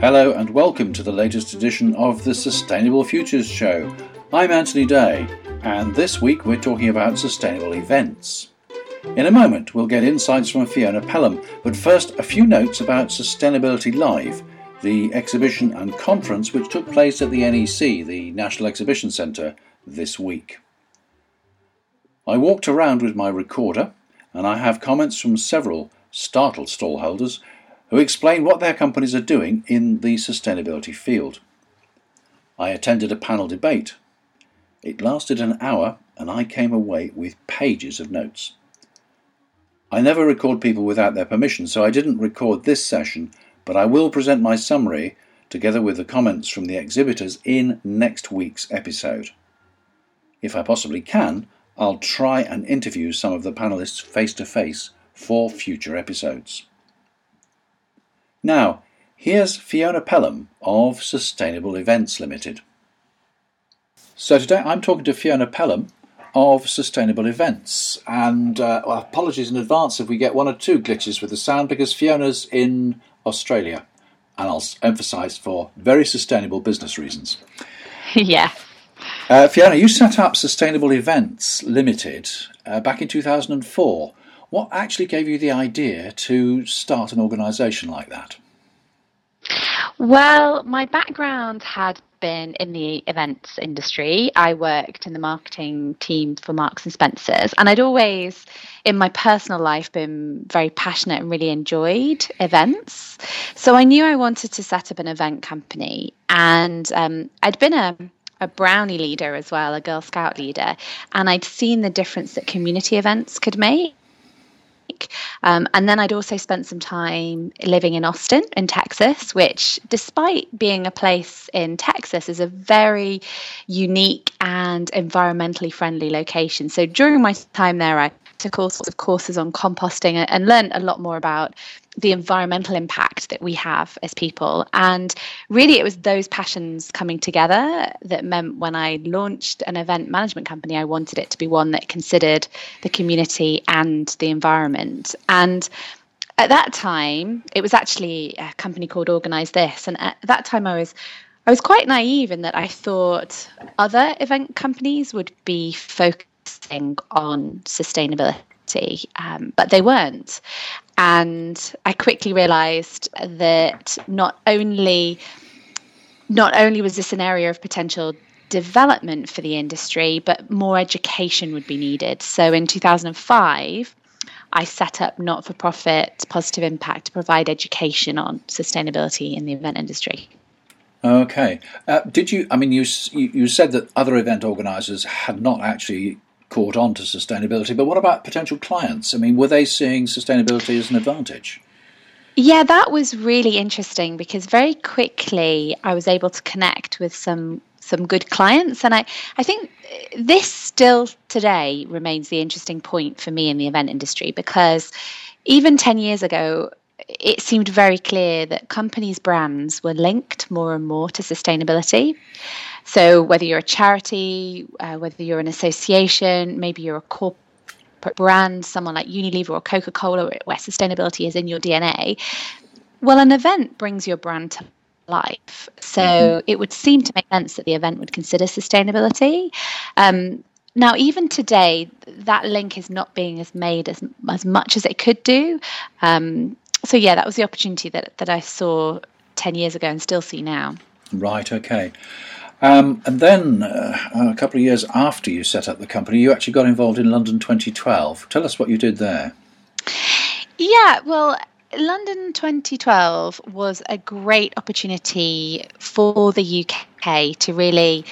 Hello and welcome to the latest edition of the Sustainable Futures Show. I'm Anthony Day, and this week we're talking about sustainable events. In a moment, we'll get insights from Fiona Pelham, but first, a few notes about Sustainability Live, the exhibition and conference which took place at the NEC, the National Exhibition Centre, this week. I walked around with my recorder, and I have comments from several startled stallholders who explain what their companies are doing in the sustainability field. I attended a panel debate. It lasted an hour, and I came away with pages of notes. I never record people without their permission, so I didn't record this session, but I will present my summary together with the comments from the exhibitors in next week's episode. If I possibly can, I'll try and interview some of the panelists face to face for future episodes. Now, here's Fiona Pelham of Sustainable Events Limited. So today I'm talking to Fiona Pelham of Sustainable Events, and uh, well, apologies in advance if we get one or two glitches with the sound because Fiona's in Australia, and I'll emphasise for very sustainable business reasons. yeah. Uh, Fiona, you set up Sustainable Events Limited uh, back in 2004. What actually gave you the idea to start an organisation like that? Well, my background had been in the events industry. I worked in the marketing team for Marks and Spencers, and I'd always, in my personal life, been very passionate and really enjoyed events. So I knew I wanted to set up an event company, and um, I'd been a a brownie leader as well, a Girl Scout leader, and I'd seen the difference that community events could make. Um, and then I'd also spent some time living in Austin, in Texas, which, despite being a place in Texas, is a very unique and environmentally friendly location. So during my time there, I sorts of courses on composting and learned a lot more about the environmental impact that we have as people. And really, it was those passions coming together that meant when I launched an event management company, I wanted it to be one that considered the community and the environment. And at that time, it was actually a company called Organize This. And at that time, I was I was quite naive in that I thought other event companies would be focusing on sustainability um, but they weren't. And I quickly realised that not only not only was this an area of potential development for the industry, but more education would be needed. So in 2005, I set up not for profit Positive Impact to provide education on sustainability in the event industry. Okay. Uh, did you? I mean, you you said that other event organisers had not actually caught on to sustainability. But what about potential clients? I mean, were they seeing sustainability as an advantage? Yeah, that was really interesting because very quickly I was able to connect with some some good clients and I, I think this still today remains the interesting point for me in the event industry because even 10 years ago it seemed very clear that companies' brands were linked more and more to sustainability. So, whether you're a charity, uh, whether you're an association, maybe you're a corporate brand, someone like Unilever or Coca Cola, where sustainability is in your DNA, well, an event brings your brand to life. So, mm-hmm. it would seem to make sense that the event would consider sustainability. Um, now, even today, that link is not being as made as as much as it could do. Um, so, yeah, that was the opportunity that that I saw ten years ago and still see now. Right. Okay. Um, and then uh, a couple of years after you set up the company, you actually got involved in London 2012. Tell us what you did there. Yeah, well, London 2012 was a great opportunity for the UK to really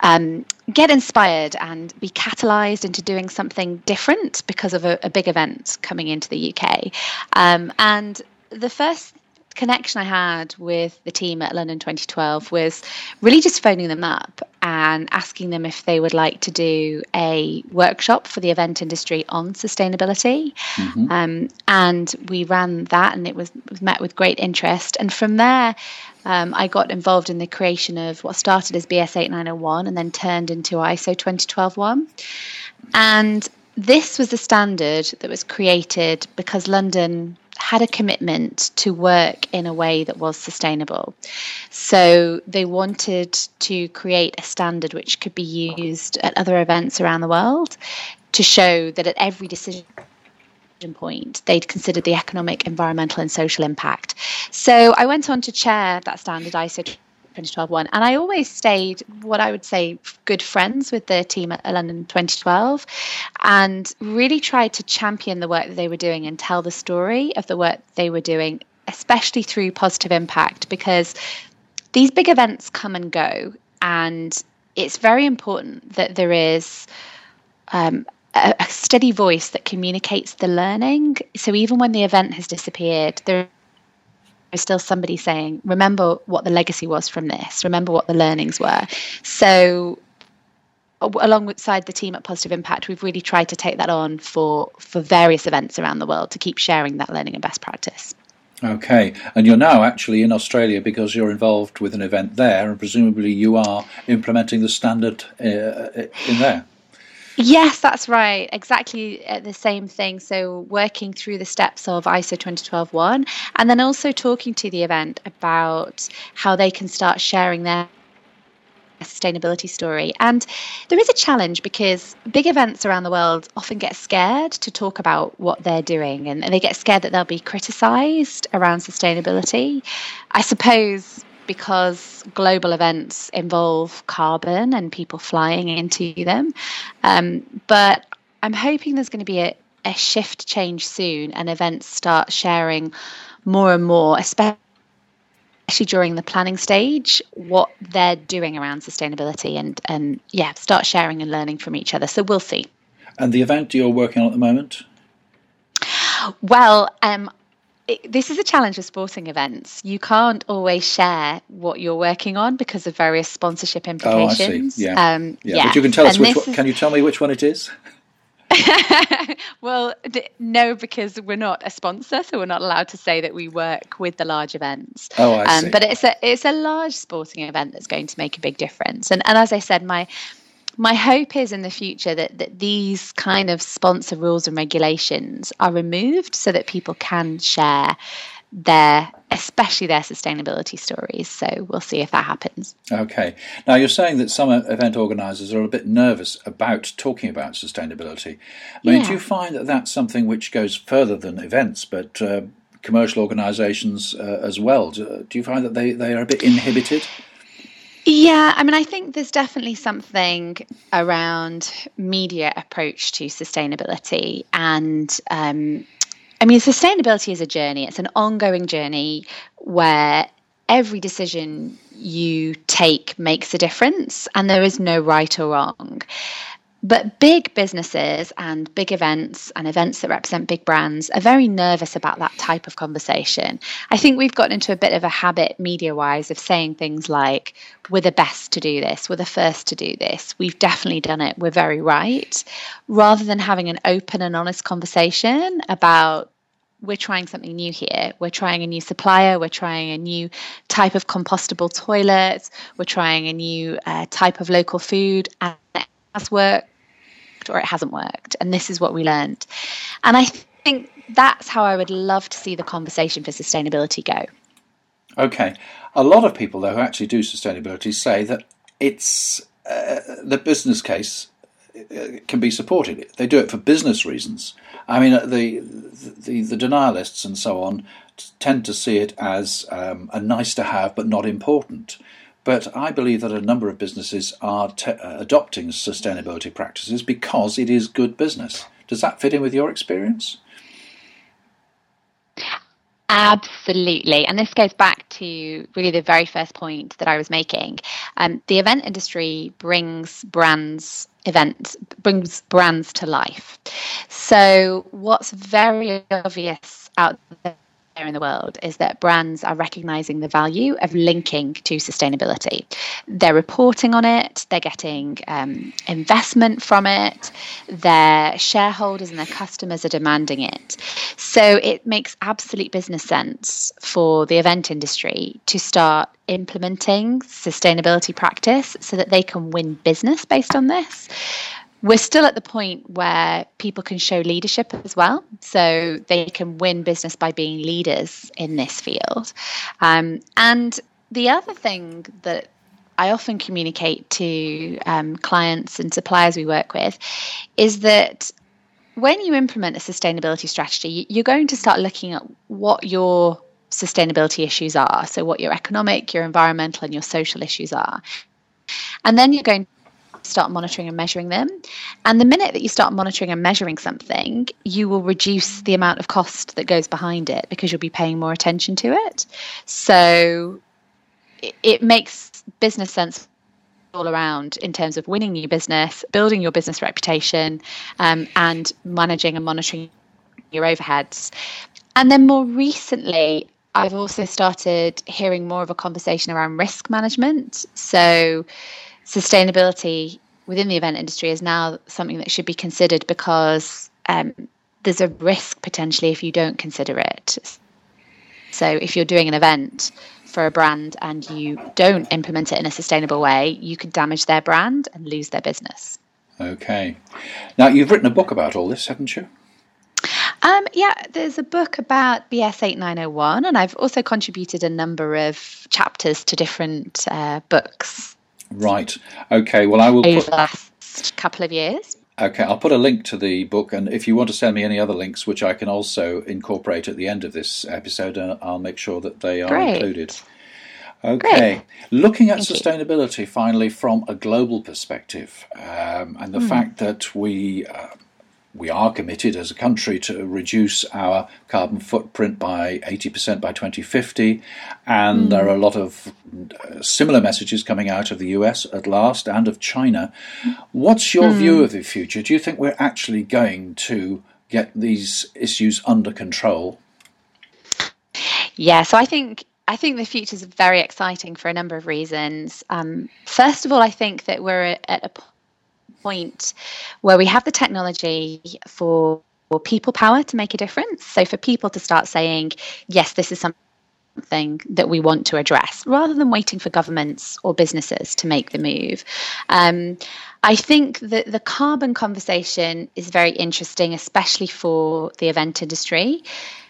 um, get inspired and be catalyzed into doing something different because of a, a big event coming into the UK. Um, and the first connection I had with the team at London 2012 was really just phoning them up and asking them if they would like to do a workshop for the event industry on sustainability. Mm-hmm. Um, and we ran that, and it was, was met with great interest. And from there, um, I got involved in the creation of what started as BS 8901 and then turned into ISO 2012 1. And this was the standard that was created because London had a commitment to work in a way that was sustainable. So they wanted to create a standard which could be used at other events around the world to show that at every decision point they'd considered the economic, environmental, and social impact. So I went on to chair that standard ISO 2012 one. And I always stayed what I would say good friends with the team at London 2012 and really tried to champion the work that they were doing and tell the story of the work they were doing, especially through positive impact, because these big events come and go. And it's very important that there is um, a, a steady voice that communicates the learning. So even when the event has disappeared, there is still somebody saying, remember what the legacy was from this, remember what the learnings were. So alongside the team at Positive Impact, we've really tried to take that on for for various events around the world to keep sharing that learning and best practice. Okay, and you're now actually in Australia because you're involved with an event there, and presumably you are implementing the standard uh, in there. Yes, that's right. Exactly uh, the same thing. So, working through the steps of ISO 2012-1 and then also talking to the event about how they can start sharing their sustainability story. And there is a challenge because big events around the world often get scared to talk about what they're doing and they get scared that they'll be criticized around sustainability. I suppose because global events involve carbon and people flying into them. Um, but I'm hoping there's going to be a, a shift change soon and events start sharing more and more, especially during the planning stage, what they're doing around sustainability and, and yeah, start sharing and learning from each other. So we'll see. And the event you're working on at the moment? Well, um, it, this is a challenge with sporting events. You can't always share what you're working on because of various sponsorship implications. Oh, I see. Yeah. Um, yeah. yeah. But you can tell us which one, is... can you tell me which one it is? well, d- no, because we're not a sponsor, so we're not allowed to say that we work with the large events. Oh, I um, see. But it's a it's a large sporting event that's going to make a big difference. And and as I said, my my hope is in the future that, that these kind of sponsor rules and regulations are removed so that people can share their especially their sustainability stories. So we'll see if that happens. Okay. Now you're saying that some event organizers are a bit nervous about talking about sustainability. I mean yeah. do you find that that's something which goes further than events but uh, commercial organizations uh, as well? Do, do you find that they, they are a bit inhibited yeah, I mean, I think there's definitely something around media approach to sustainability. And um, I mean, sustainability is a journey, it's an ongoing journey where every decision you take makes a difference and there is no right or wrong. But big businesses and big events and events that represent big brands are very nervous about that type of conversation. I think we've gotten into a bit of a habit, media wise, of saying things like, we're the best to do this, we're the first to do this, we've definitely done it, we're very right, rather than having an open and honest conversation about we're trying something new here. We're trying a new supplier. We're trying a new type of compostable toilet. We're trying a new uh, type of local food. And it has worked or it hasn't worked. And this is what we learned. And I think that's how I would love to see the conversation for sustainability go. Okay. A lot of people, though, who actually do sustainability say that it's uh, the business case uh, can be supported. They do it for business reasons. I mean, the the, the denialists and so on tend to see it as um, a nice to have but not important. But I believe that a number of businesses are te- uh, adopting sustainability practices because it is good business. Does that fit in with your experience? Absolutely. And this goes back to really the very first point that I was making. Um, the event industry brings brands events brings brands to life. So what's very obvious out there in the world is that brands are recognizing the value of linking to sustainability. They're reporting on it, they're getting um, investment from it, their shareholders and their customers are demanding it. So it makes absolute business sense for the event industry to start implementing sustainability practice so that they can win business based on this we're still at the point where people can show leadership as well. So they can win business by being leaders in this field. Um, and the other thing that I often communicate to um, clients and suppliers we work with is that when you implement a sustainability strategy, you're going to start looking at what your sustainability issues are. So, what your economic, your environmental, and your social issues are. And then you're going start monitoring and measuring them. And the minute that you start monitoring and measuring something, you will reduce the amount of cost that goes behind it because you'll be paying more attention to it. So, it, makes business sense all around in terms of winning new business, building your business reputation, um, and managing and monitoring your overheads. And then more recently, I've also started hearing more of a conversation around risk management. So, sustainability within the event industry is now something that should be considered because um, there's a risk potentially if you don't consider it. So, if you're doing an event, for a brand and you don't implement it in a sustainable way, you could damage their brand and lose their business. Okay. Now, you've written a book about all this, haven't you? Um, yeah, there's a book about BS 8901, and I've also contributed a number of chapters to different uh, books. Right. Okay. Well, I will. Put... the last couple of years. Okay, I'll put a link to the book, and if you want to send me any other links, which I can also incorporate at the end of this episode, I'll make sure that they are Great. included. Okay, Great. looking at Thank sustainability you. finally from a global perspective, um, and the mm. fact that we uh, we are committed as a country to reduce our carbon footprint by 80% by 2050. And mm. there are a lot of uh, similar messages coming out of the US at last and of China. What's your mm. view of the future? Do you think we're actually going to get these issues under control? Yeah, so I think I think the future is very exciting for a number of reasons. Um, first of all, I think that we're at a point where we have the technology for, people power to make a difference. So for people to start saying, yes, this is something that we want to address rather than waiting for governments or businesses to make the move. Um, I think that the carbon conversation is very interesting, especially for the event industry.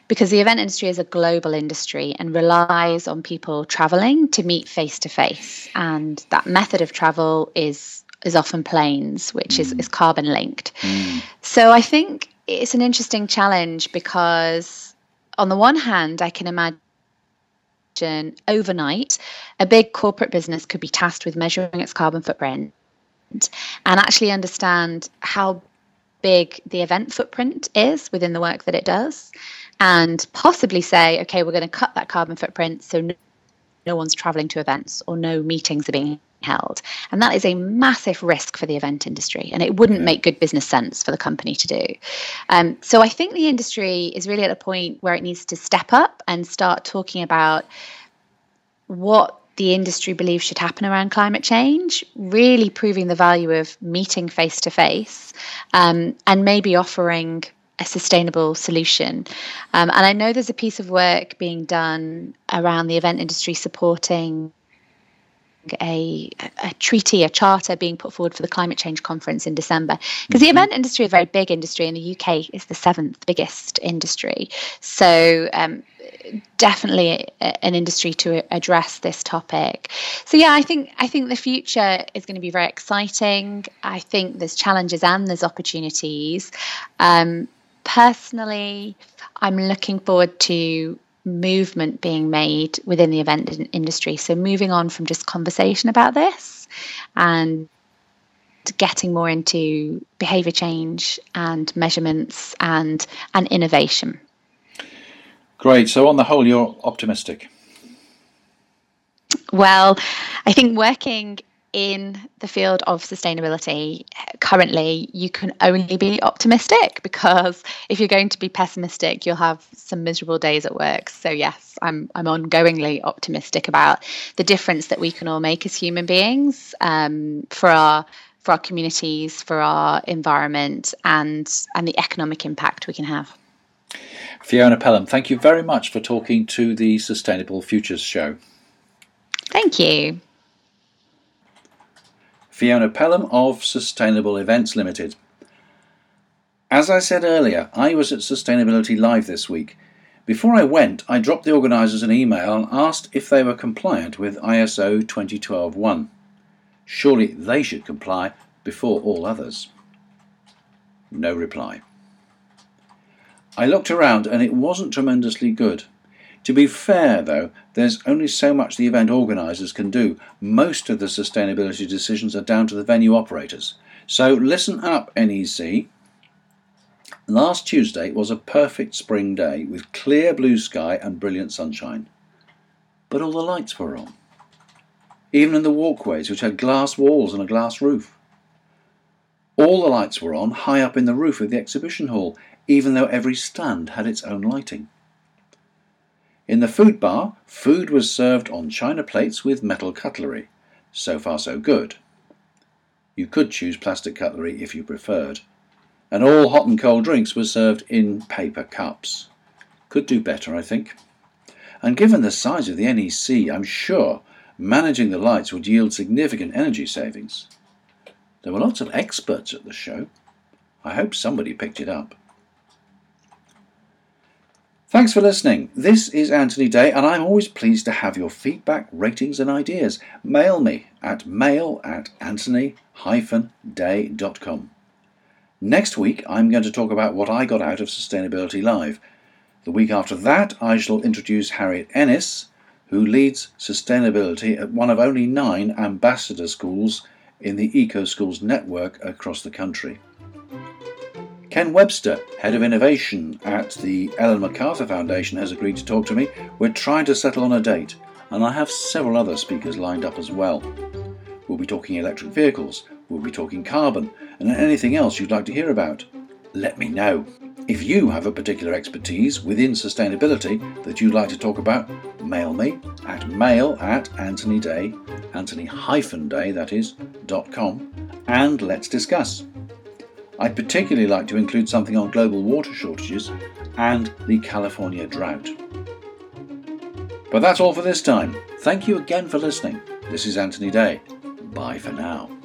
Because the event industry is a global industry and relies on people traveling to meet face to face. And that method of travel is is often planes, which mm. is, is carbon linked. Mm. So I think it's an interesting challenge because, on the one hand, I can imagine overnight a big corporate business could be tasked with measuring its carbon footprint and actually understand how big the event footprint is within the work that it does and possibly say okay we're going to cut that carbon footprint so no, no one's traveling to events or no meetings are being held. And that is a massive risk for the event industry, and it wouldn't make good business sense for the company to do. Um, so I think the industry is really at a point where it needs to step up and start talking about what the industry believes should happen around climate change, really proving the value of meeting face to face and maybe offering a sustainable solution. Um, and I know there's a piece of work being done around the event industry supporting a, a treaty, a charter being put forward for the climate change conference in December. Because the mm-hmm. event industry is a very big industry, and the UK is the seventh biggest industry. So, um, definitely an industry to address this topic. So yeah, I think I think the future is going to be very exciting. I think there's challenges and there's opportunities. Um, personally, I'm looking forward to movement being made within the event industry. So moving on from just conversation about this and getting more into behavior change and measurements and and innovation. Great. So on the whole you're optimistic. Well, I think working in the field of sustainability currently you can only be optimistic because if you're going to be pessimistic you'll have some miserable days at work. So yes i'm i'm ongoingly optimistic about the difference that we can all make as human beings um, for our for our communities for our environment and and the economic impact we can have. Fiona pelham thank you very much for talking to the sustainable futures show. Thank you Fiona Pelham of Sustainable Events Limited. As I said earlier, I was at Sustainability Live this week. Before I went, I dropped the organisers an email and asked if they were compliant with ISO 2012-1. Surely they should comply before all others. No reply. I looked around and it wasn't tremendously good. To be fair, though, there's only so much the event organisers can do. Most of the sustainability decisions are down to the venue operators. So listen up, NEC. Last Tuesday was a perfect spring day with clear blue sky and brilliant sunshine. But all the lights were on, even in the walkways, which had glass walls and a glass roof. All the lights were on high up in the roof of the exhibition hall, even though every stand had its own lighting. In the food bar, food was served on china plates with metal cutlery. So far, so good. You could choose plastic cutlery if you preferred. And all hot and cold drinks were served in paper cups. Could do better, I think. And given the size of the NEC, I'm sure managing the lights would yield significant energy savings. There were lots of experts at the show. I hope somebody picked it up. Thanks for listening. This is Anthony Day, and I'm always pleased to have your feedback, ratings, and ideas. Mail me at mail at anthony-day.com. Next week, I'm going to talk about what I got out of Sustainability Live. The week after that, I shall introduce Harriet Ennis, who leads sustainability at one of only nine ambassador schools in the Eco Schools network across the country. Ken Webster, Head of Innovation at the Ellen MacArthur Foundation, has agreed to talk to me. We're trying to settle on a date, and I have several other speakers lined up as well. We'll be talking electric vehicles, we'll be talking carbon, and anything else you'd like to hear about. Let me know. If you have a particular expertise within sustainability that you'd like to talk about, mail me at mail at Anthony Day, Anthony-day, that is, dot com, and let's discuss. I'd particularly like to include something on global water shortages and the California drought. But that's all for this time. Thank you again for listening. This is Anthony Day. Bye for now.